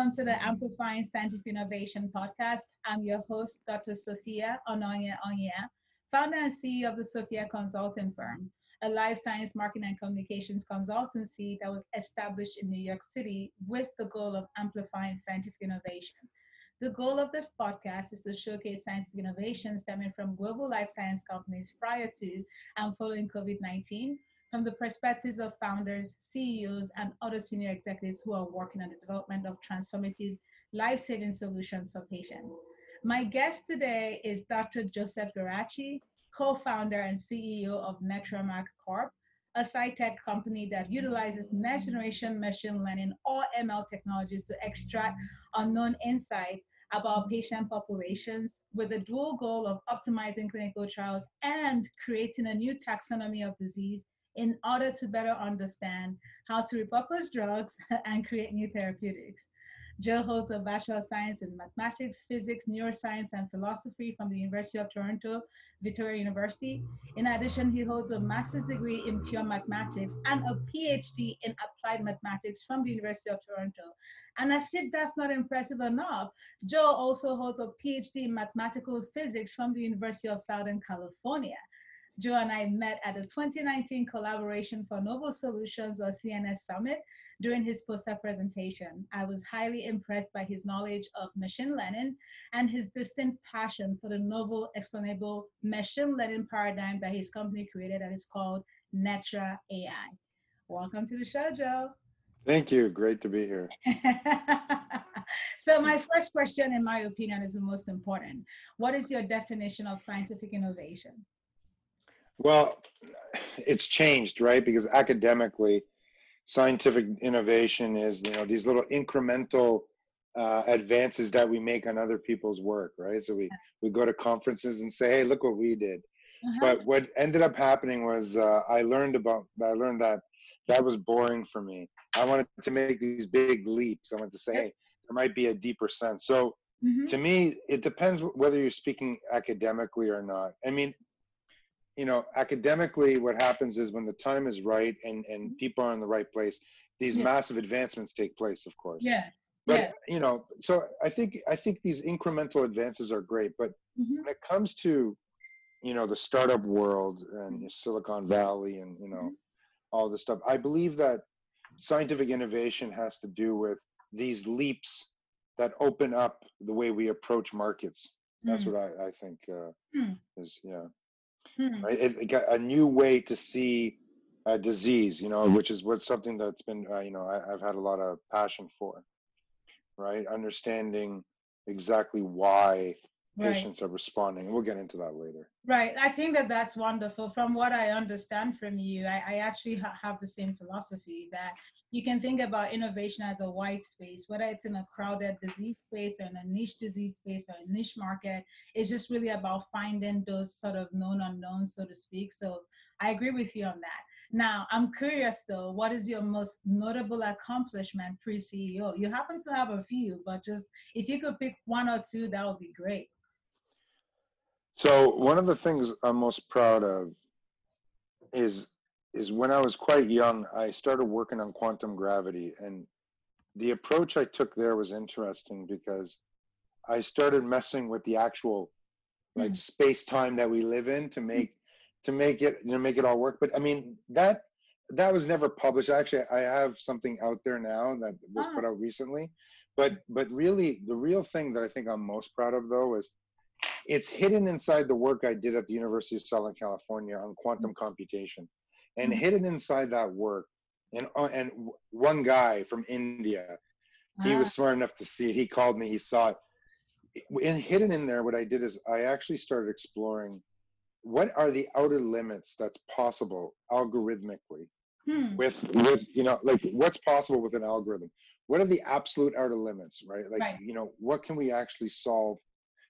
welcome to the Amplifying Scientific Innovation podcast. I'm your host, Dr. Sophia Ononye-Onyia, founder and CEO of the Sophia Consulting Firm, a life science marketing and communications consultancy that was established in New York City with the goal of amplifying scientific innovation. The goal of this podcast is to showcase scientific innovation stemming from global life science companies prior to and following COVID 19 from the perspectives of founders, CEOs, and other senior executives who are working on the development of transformative life-saving solutions for patients. My guest today is Dr. Joseph Geraci, co-founder and CEO of Netramark Corp, a sci-tech company that utilizes next-generation machine learning or ML technologies to extract unknown insights about patient populations with the dual goal of optimizing clinical trials and creating a new taxonomy of disease in order to better understand how to repurpose drugs and create new therapeutics. Joe holds a Bachelor of Science in Mathematics, Physics, Neuroscience, and Philosophy from the University of Toronto, Victoria University. In addition, he holds a master's degree in pure mathematics and a PhD in applied mathematics from the University of Toronto. And as if that's not impressive enough, Joe also holds a PhD in mathematical physics from the University of Southern California. Joe and I met at the 2019 Collaboration for Novel Solutions or CNS Summit during his poster presentation. I was highly impressed by his knowledge of machine learning and his distinct passion for the novel explainable machine learning paradigm that his company created that is called Netra AI. Welcome to the show, Joe. Thank you. Great to be here. so my first question, in my opinion, is the most important. What is your definition of scientific innovation? Well, it's changed, right? Because academically, scientific innovation is you know these little incremental uh, advances that we make on other people's work, right? So we we go to conferences and say, hey, look what we did. Uh-huh. But what ended up happening was uh, I learned about I learned that that was boring for me. I wanted to make these big leaps. I wanted to say, hey, there might be a deeper sense. So mm-hmm. to me, it depends whether you're speaking academically or not. I mean, you know, academically, what happens is when the time is right and and mm-hmm. people are in the right place, these yeah. massive advancements take place, of course. Yes. But yes. you know, so I think I think these incremental advances are great, but mm-hmm. when it comes to you know the startup world and mm-hmm. Silicon Valley and you know mm-hmm. all this stuff, I believe that scientific innovation has to do with these leaps that open up the way we approach markets. That's mm. what I, I think uh, mm. is yeah hmm. right? It, it, got a new way to see a disease, you know, which is what something that's been, uh, you know, I, I've had a lot of passion for, right? Understanding exactly why patients right. are responding. And we'll get into that later. Right. I think that that's wonderful. From what I understand from you, I, I actually ha- have the same philosophy that you can think about innovation as a white space, whether it's in a crowded disease space or in a niche disease space or a niche market. It's just really about finding those sort of known unknowns, so to speak. So I agree with you on that. Now, I'm curious though, what is your most notable accomplishment pre CEO? You happen to have a few, but just if you could pick one or two, that would be great. So, one of the things I'm most proud of is is when I was quite young, I started working on quantum gravity. And the approach I took there was interesting because I started messing with the actual like mm. space time that we live in to make to make it you know make it all work. But I mean that that was never published. Actually, I have something out there now that was put ah. out recently. But but really the real thing that I think I'm most proud of though is it's hidden inside the work I did at the University of Southern California on quantum mm. computation and mm-hmm. hidden inside that work and uh, and one guy from india he was ah. smart enough to see it he called me he saw it and hidden in there what i did is i actually started exploring what are the outer limits that's possible algorithmically hmm. with with you know like what's possible with an algorithm what are the absolute outer limits right like right. you know what can we actually solve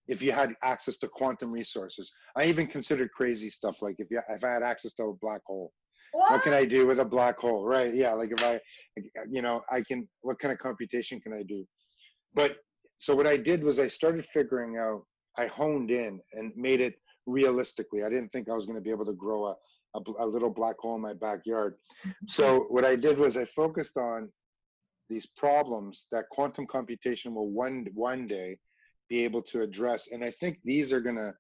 if you had access to quantum resources i even considered crazy stuff like if you if i had access to a black hole what? what? can I do with a black hole? Right. Yeah. Like if I, you know, I can, what kind of computation can I do? But so what I did was I started figuring out, I honed in and made it realistically. I didn't think I was going to be able to grow a, a, a little black hole in my backyard. Mm-hmm. So what I did was I focused on these problems that quantum computation will one one day be able to address. And I think these are gonna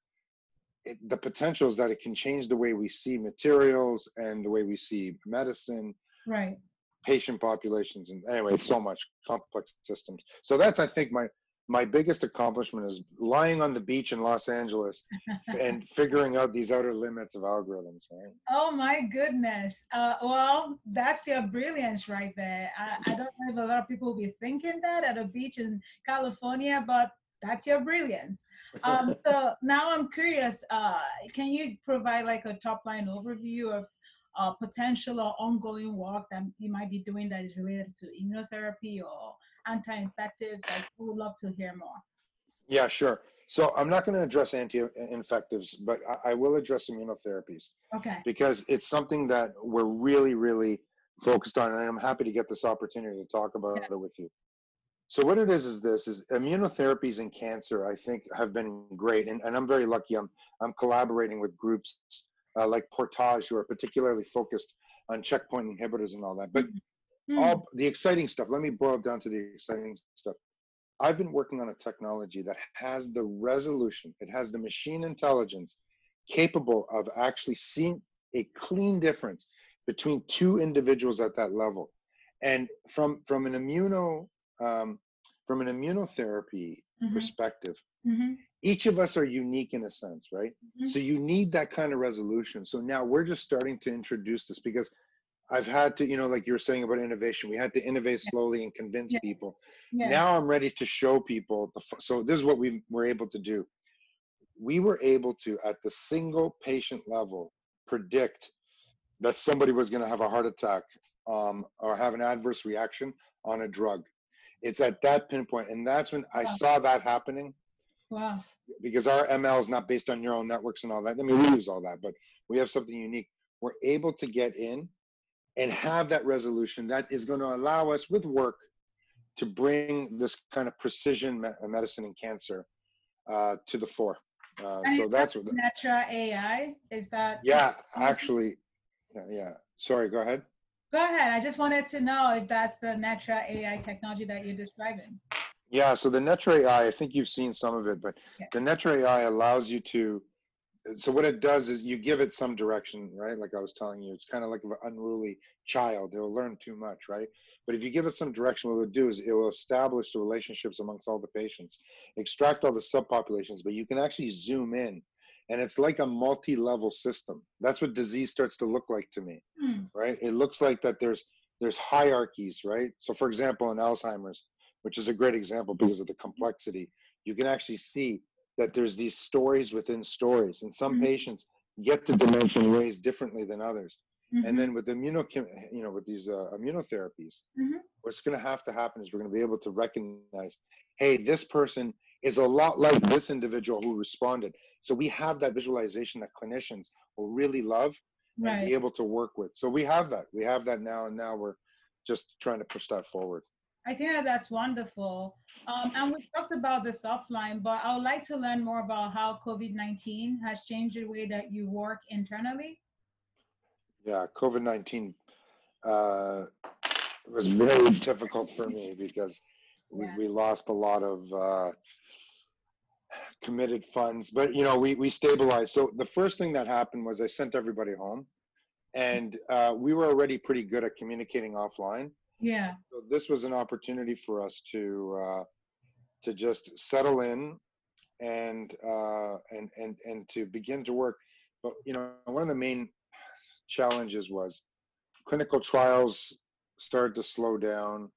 it, the potential is that it can change the way we see materials and the way we see medicine, right? Patient populations, and anyway, so much complex systems. So that's I think my my biggest accomplishment is lying on the beach in Los Angeles and figuring out these outer limits of algorithms. Right? Oh my goodness! Uh, well, that's their brilliance right there. I, I don't know if a lot of people will be thinking that at a beach in California, but that's your brilliance. Um, so now I'm curious. Uh, can you provide like a top line overview of uh, potential or ongoing work that you might be doing that is related to immunotherapy or anti-infectives? Like, we would love to hear more. Yeah, sure. So I'm not going to address anti-infectives, but I, I will address immunotherapies. Okay. Because it's something that we're really, really focused on, and I'm happy to get this opportunity to talk about yeah. it with you. So what it is is this is immunotherapies in cancer. I think have been great, and, and I'm very lucky. I'm I'm collaborating with groups uh, like Portage who are particularly focused on checkpoint inhibitors and all that. But mm-hmm. all the exciting stuff. Let me boil down to the exciting stuff. I've been working on a technology that has the resolution. It has the machine intelligence capable of actually seeing a clean difference between two individuals at that level. And from from an immuno um, from an immunotherapy mm-hmm. perspective, mm-hmm. each of us are unique in a sense, right? Mm-hmm. So you need that kind of resolution. So now we're just starting to introduce this because I've had to, you know, like you were saying about innovation, we had to innovate slowly and convince yeah. people. Yeah. Now I'm ready to show people. The, so this is what we were able to do. We were able to, at the single patient level, predict that somebody was going to have a heart attack um, or have an adverse reaction on a drug. It's at that pinpoint, and that's when I saw that happening. Wow. Because our ML is not based on neural networks and all that. I mean, we use all that, but we have something unique. We're able to get in and have that resolution that is going to allow us, with work, to bring this kind of precision medicine in cancer uh, to the fore. Uh, so that's what the, Netra AI is that. Yeah, actually, yeah, yeah. Sorry, go ahead. Go ahead. I just wanted to know if that's the Netra AI technology that you're describing. Yeah, so the Netra AI, I think you've seen some of it, but the Netra AI allows you to. So what it does is you give it some direction, right? Like I was telling you, it's kind of like an unruly child. It'll learn too much, right? But if you give it some direction, what it'll do is it will establish the relationships amongst all the patients, extract all the subpopulations, but you can actually zoom in and it's like a multi-level system that's what disease starts to look like to me mm. right it looks like that there's there's hierarchies right so for example in alzheimer's which is a great example because of the complexity you can actually see that there's these stories within stories and some mm-hmm. patients get the dementia in ways differently than others mm-hmm. and then with immuno you know with these uh, immunotherapies mm-hmm. what's going to have to happen is we're going to be able to recognize hey this person is a lot like this individual who responded. So we have that visualization that clinicians will really love right. and be able to work with. So we have that. We have that now, and now we're just trying to push that forward. I think that that's wonderful. Um, and we talked about this offline, but I would like to learn more about how COVID 19 has changed the way that you work internally. Yeah, COVID 19 uh, was very difficult for me because we, yeah. we lost a lot of uh, committed funds, but you know, we we stabilized. So the first thing that happened was I sent everybody home, and uh, we were already pretty good at communicating offline. Yeah. So this was an opportunity for us to uh, to just settle in and uh, and and and to begin to work. But you know, one of the main challenges was clinical trials started to slow down,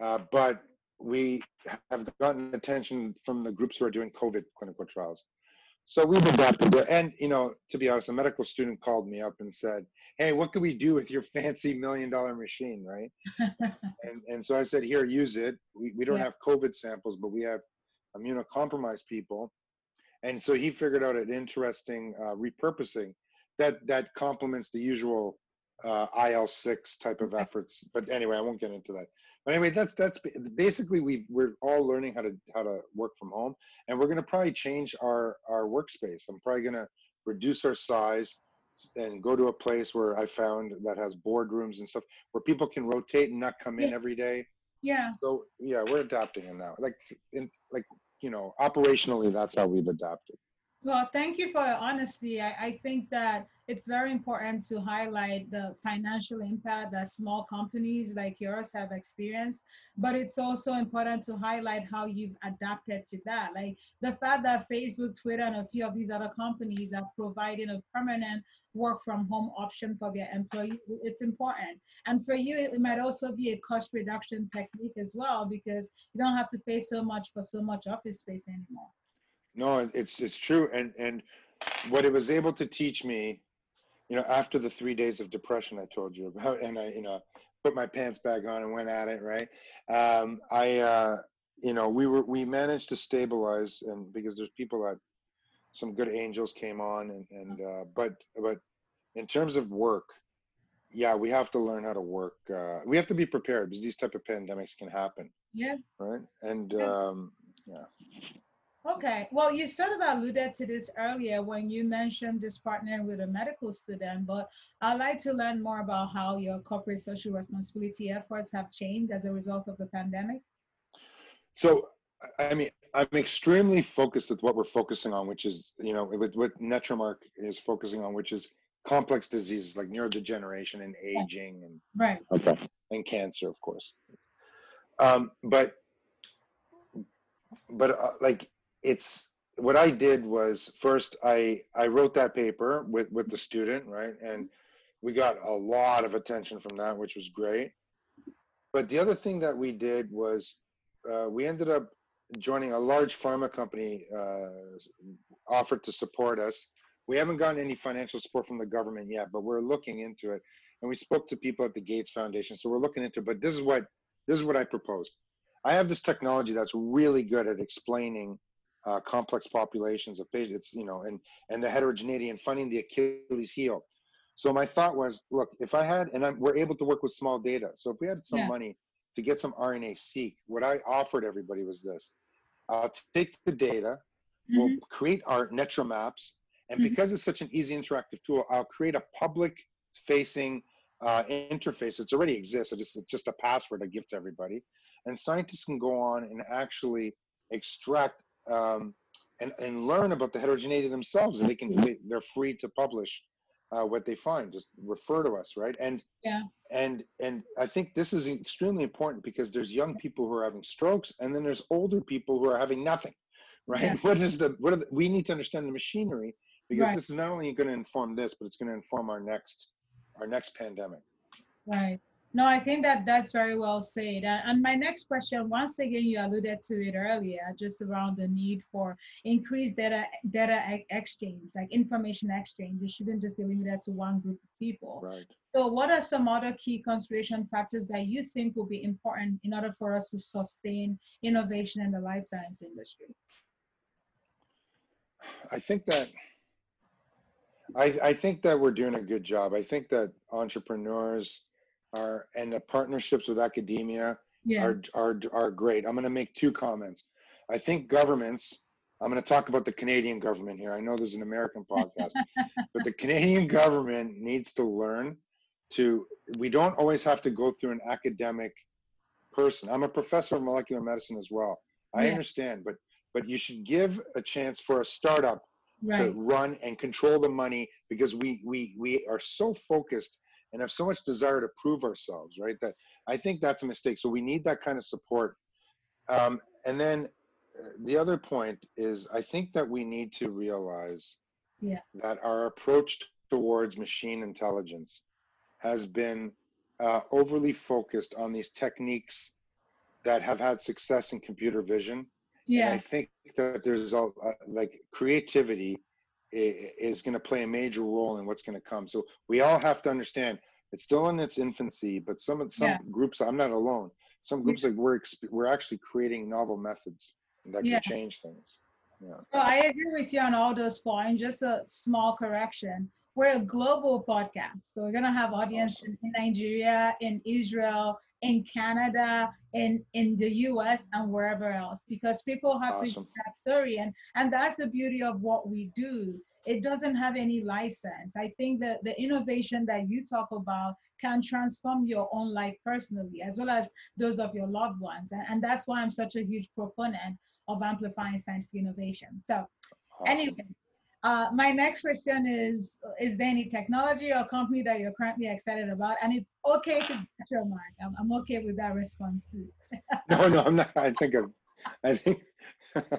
uh, but we have gotten attention from the groups who are doing COVID clinical trials. So we've adapted it. And, you know, to be honest, a medical student called me up and said, Hey, what can we do with your fancy million dollar machine? Right. and, and so I said, Here, use it. We, we don't yeah. have COVID samples, but we have immunocompromised people. And so he figured out an interesting uh, repurposing that that complements the usual uh, IL6 type of efforts. But anyway, I won't get into that. But anyway, that's that's basically we we're all learning how to how to work from home, and we're going to probably change our our workspace. I'm probably going to reduce our size and go to a place where I found that has boardrooms and stuff where people can rotate and not come in every day. Yeah. So yeah, we're adapting in that. Like in like you know, operationally, that's how we've adapted. Well, thank you for your honesty. I, I think that it's very important to highlight the financial impact that small companies like yours have experienced, but it's also important to highlight how you've adapted to that. Like the fact that Facebook, Twitter, and a few of these other companies are providing a permanent work from home option for their employees, it's important. And for you, it might also be a cost reduction technique as well, because you don't have to pay so much for so much office space anymore. No, it's it's true, and and what it was able to teach me, you know, after the three days of depression I told you about, and I, you know, put my pants back on and went at it, right? Um, I, uh, you know, we were we managed to stabilize, and because there's people that some good angels came on, and and uh, but but in terms of work, yeah, we have to learn how to work. Uh, we have to be prepared because these type of pandemics can happen. Yeah. Right. And um, yeah. Okay, well, you sort of alluded to this earlier when you mentioned this partnering with a medical student, but I'd like to learn more about how your corporate social responsibility efforts have changed as a result of the pandemic. So, I mean, I'm extremely focused with what we're focusing on, which is, you know, with what Netramark is focusing on, which is complex diseases like neurodegeneration and aging and right, okay, and cancer, of course. Um, but, but uh, like it's what I did was first I I wrote that paper with with the student right? And we got a lot of attention from that which was great. But the other thing that we did was uh, we ended up joining a large pharma company uh, offered to support us. We haven't gotten any financial support from the government yet but we're looking into it. And we spoke to people at the gates foundation so we're looking into it but this is what this is what i proposed. I have this technology that's really good at explaining uh, complex populations of patients, you know, and and the heterogeneity and finding the Achilles heel. So my thought was, look, if I had, and I'm, we're able to work with small data. So if we had some yeah. money to get some RNA-seq, what I offered everybody was this: I'll take the data, mm-hmm. we'll create our Netra maps, and mm-hmm. because it's such an easy interactive tool, I'll create a public-facing uh, interface. It's already exists. It's just a password I give to everybody, and scientists can go on and actually extract um, and, and learn about the heterogeneity themselves and they can they, they're free to publish uh, what they find. Just refer to us right? And yeah. and and i think this is extremely important because there's young people who are having strokes and then there's older people who are having nothing right? Yeah. what is the what are the, we need to understand the machinery because right. this is not only going to inform this but it's going to inform our next our next pandemic. Right no, I think that that's very well said. And my next question, once again, you alluded to it earlier, just around the need for increased data data exchange, like information exchange. It shouldn't just be limited to one group of people. Right. So, what are some other key consideration factors that you think will be important in order for us to sustain innovation in the life science industry? I think that I, I think that we're doing a good job. I think that entrepreneurs are and the partnerships with academia yeah. are are are great. I'm going to make two comments. I think governments. I'm going to talk about the Canadian government here. I know there's an American podcast, but the Canadian government needs to learn to. We don't always have to go through an academic person. I'm a professor of molecular medicine as well. I yeah. understand, but but you should give a chance for a startup right. to run and control the money because we we we are so focused and have so much desire to prove ourselves, right? That I think that's a mistake. So we need that kind of support. Um, and then uh, the other point is I think that we need to realize yeah. that our approach towards machine intelligence has been uh, overly focused on these techniques that have had success in computer vision. Yeah. And I think that there's a, uh, like creativity is going to play a major role in what's going to come. So we all have to understand it's still in its infancy, but some of some yeah. groups, I'm not alone. Some groups like we're we're actually creating novel methods that can yeah. change things. Yeah. So I agree with you on all those points. Just a small correction. We're a global podcast, so we're gonna have audience awesome. in Nigeria, in Israel, in Canada, in in the US and wherever else because people have awesome. to hear that story and and that's the beauty of what we do. It doesn't have any license. I think that the innovation that you talk about can transform your own life personally as well as those of your loved ones. And, and that's why I'm such a huge proponent of amplifying scientific innovation. So, awesome. anyway, uh, my next question is Is there any technology or company that you're currently excited about? And it's okay if it's your mark. I'm, I'm okay with that response too. no, no, I'm not. I think of, I think,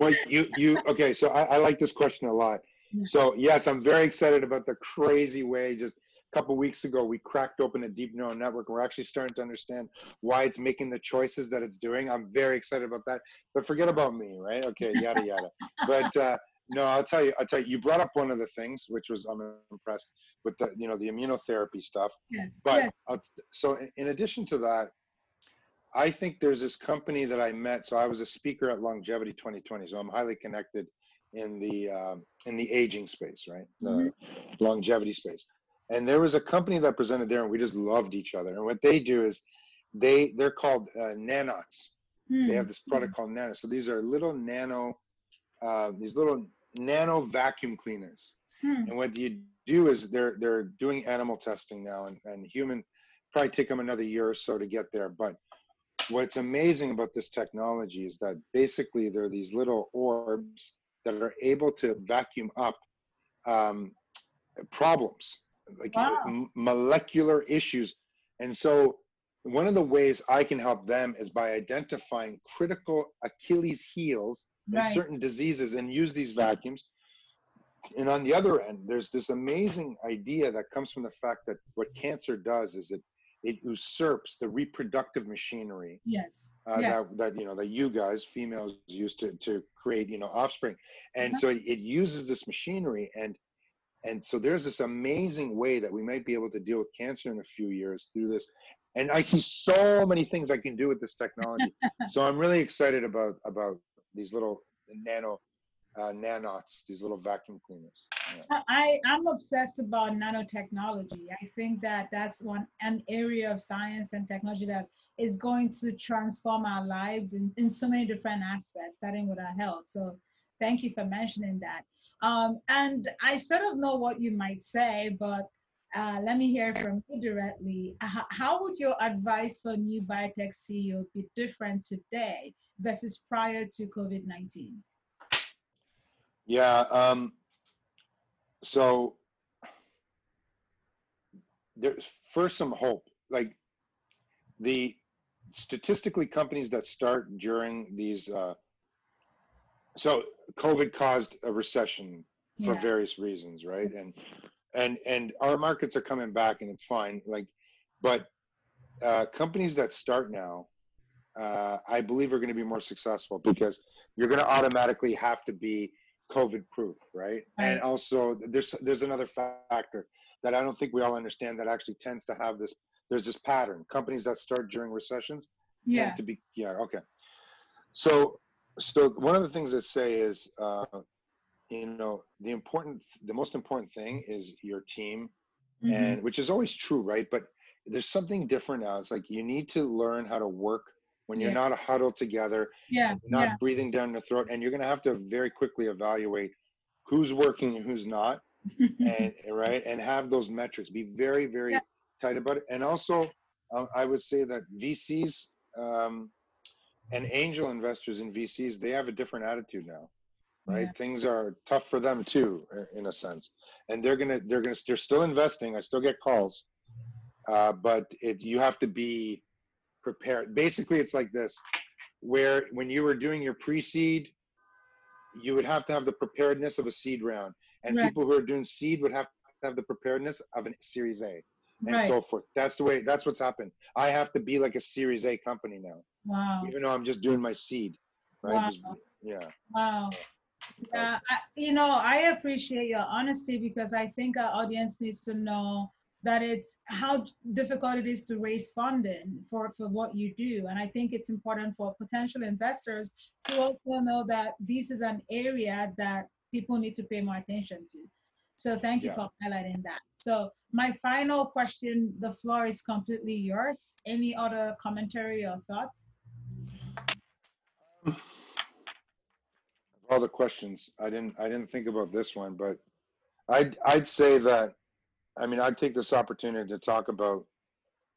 well, you, you, okay, so I, I like this question a lot. So, yes, I'm very excited about the crazy way just a couple weeks ago we cracked open a deep neural network we're actually starting to understand why it's making the choices that it's doing i'm very excited about that but forget about me right okay yada yada but uh, no, I'll tell you. I'll tell you. You brought up one of the things, which was I'm impressed with the you know the immunotherapy stuff. Yes. But yes. so in addition to that, I think there's this company that I met. So I was a speaker at Longevity 2020. So I'm highly connected in the um, in the aging space, right? The mm-hmm. longevity space. And there was a company that presented there, and we just loved each other. And what they do is they they're called uh, nanots. Mm-hmm. They have this product called nano. So these are little nano uh, these little nano vacuum cleaners. Hmm. And what you do is they're they're doing animal testing now, and, and human probably take them another year or so to get there. But what's amazing about this technology is that basically there are these little orbs that are able to vacuum up um, problems, like wow. m- molecular issues. And so one of the ways I can help them is by identifying critical Achilles heels right. in certain diseases and use these vacuums. And on the other end, there's this amazing idea that comes from the fact that what cancer does is it it usurps the reproductive machinery yes uh, yeah. that, that you know that you guys females use to to create you know offspring and uh-huh. so it, it uses this machinery and and so there's this amazing way that we might be able to deal with cancer in a few years through this and i see so many things i can do with this technology so i'm really excited about about these little nano uh, nanots these little vacuum cleaners. Yeah. i i'm obsessed about nanotechnology. I think that that's one an area of science and technology that is going to transform our lives in, in so many different aspects. Starting with our health so thank you for mentioning that. Um, and i sort of know what you might say but uh, let me hear from you directly. How, how would your advice for new biotech CEO be different today versus prior to COVID 19? Yeah. Um, so there's first some hope. Like the statistically, companies that start during these, uh, so COVID caused a recession for yeah. various reasons, right? And and and our markets are coming back and it's fine like but uh, companies that start now uh, i believe are going to be more successful because you're going to automatically have to be covid proof right? and also there's there's another factor that i don't think we all understand that actually tends to have this there's this pattern companies that start during recessions yeah. tend to be yeah okay so so one of the things that say is uh, you know the important the most important thing is your team mm-hmm. and which is always true right but there's something different now it's like you need to learn how to work when you're yeah. not huddled together yeah not yeah. breathing down your throat and you're going to have to very quickly evaluate who's working and who's not and right and have those metrics. Be very very yeah. tight about it. And also um, i would say that vcs um, and angel investors in vcs they have a different attitude now right? Things are tough for them too in a sense. And they're gonna they're gonna they're still investing. I still get calls. Uh, but it you have to be prepared basically it's like this where when you were doing your pre-seed you would have to have the preparedness of a seed round. And right. people who are doing seed would have to have the preparedness of a series a and right. so forth. That's the way that's what's happened. I have to be like a series a company now wow. even though i'm just doing my seed right? Wow. Just, yeah. Wow. Yeah, I, you know, I appreciate your honesty because I think our audience needs to know that it's how difficult it is to raise funding for, for what you do. And I think it's important for potential investors to also know that this is an area that people need to pay more attention to. So thank you yeah. for highlighting that. So my final question, the floor is completely yours. Any other commentary or thoughts? Um, all the questions. I didn't I didn't think about this one, but I'd I'd say that I mean, I'd take this opportunity to talk about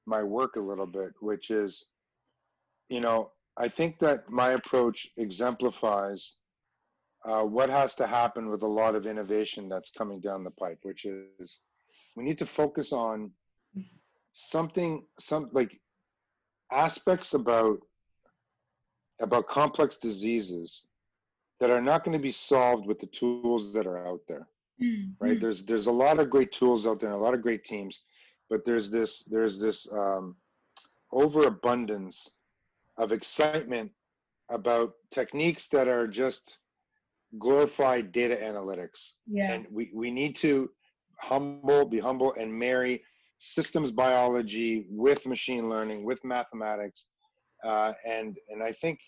my work a little bit, which is, you know, I think that my approach exemplifies uh, what has to happen with a lot of innovation that's coming down the pipe, which is we need to focus on something, some like aspects about about complex diseases that are not going to be solved with the tools that are out there right? Mm, there's there's a lot of great tools out there a lot of great teams but there's this there's this um, overabundance of excitement about techniques that are just glorified data analytics. Yeah. and we we need to humble be humble and marry systems biology with machine learning with mathematics uh, and and i think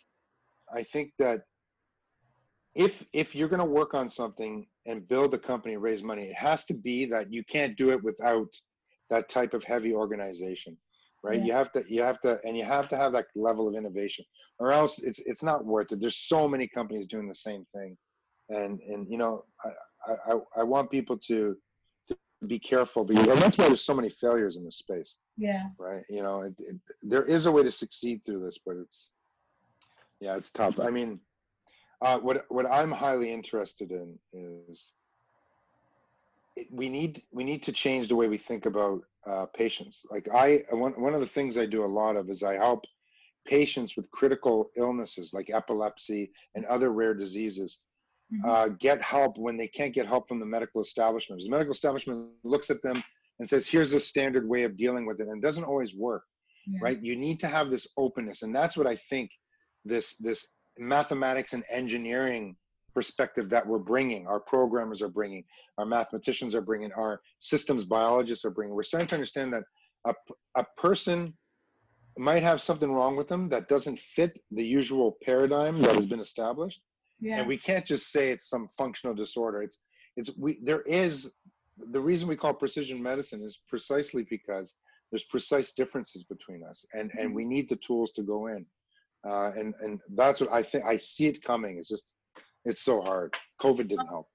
i think that if if you're going to work on something and build a company raise money it has to be that you can't do it without that type of heavy organization right? Yeah. you have to you have to and you have to have that level of innovation or else it's it's not worth it. There's so many companies doing the same thing. And and you know i i i want people to to be careful because and that's why there's so many failures in this space yeah. right? You know it, it, there is a way to succeed through this but it's yeah it's tough. I mean uh, what what i'm highly interested in is we need we need to change the way we think about uh, patients like i one, one of the things i do a lot of is i help patients with critical illnesses like epilepsy and other rare diseases Mhm. uh, get help when they can't get help from the medical establishment. The medical establishment looks at them and says, "Here's the standard way of dealing with it," and it doesn't always work, yeah. right? You need to have this openness, and that's what I think this this mathematics and engineering perspective that we're bringing, our programmers are bringing, our mathematicians are bringing, our systems biologists are bringing. We're starting to understand that a a person might have something wrong with them that doesn't fit the usual paradigm that has been established Yeah. and we can't just say it's some functional disorder it's it's we there is the reason we call precision medicine is precisely because there's precise differences between us and and mm-hmm. we need the tools to go in uh, and and that's what i think i see it coming it's just it's so hard covid didn't help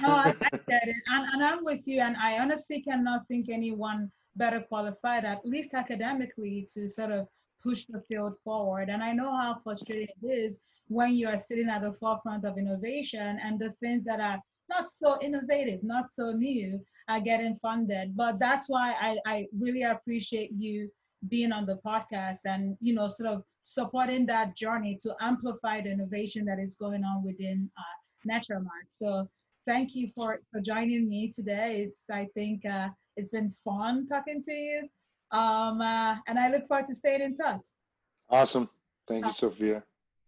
No, I, I get it. And, and I'm with you. And I honestly cannot think anyone better qualified, at least academically, to sort of push the field forward. And I know how frustrating it is when you are sitting at the forefront of innovation and the things that are not so innovative, not so new, are getting funded. But that's why I, I really appreciate you being on the podcast and you know sort of supporting that journey to amplify the innovation that is going on within uh, Netramark. So thank you for for joining me today. It's I think uh, it's been fun talking to you, um, uh, and I look forward to staying in touch. awesome thank you sophia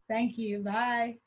Thank you. Bye.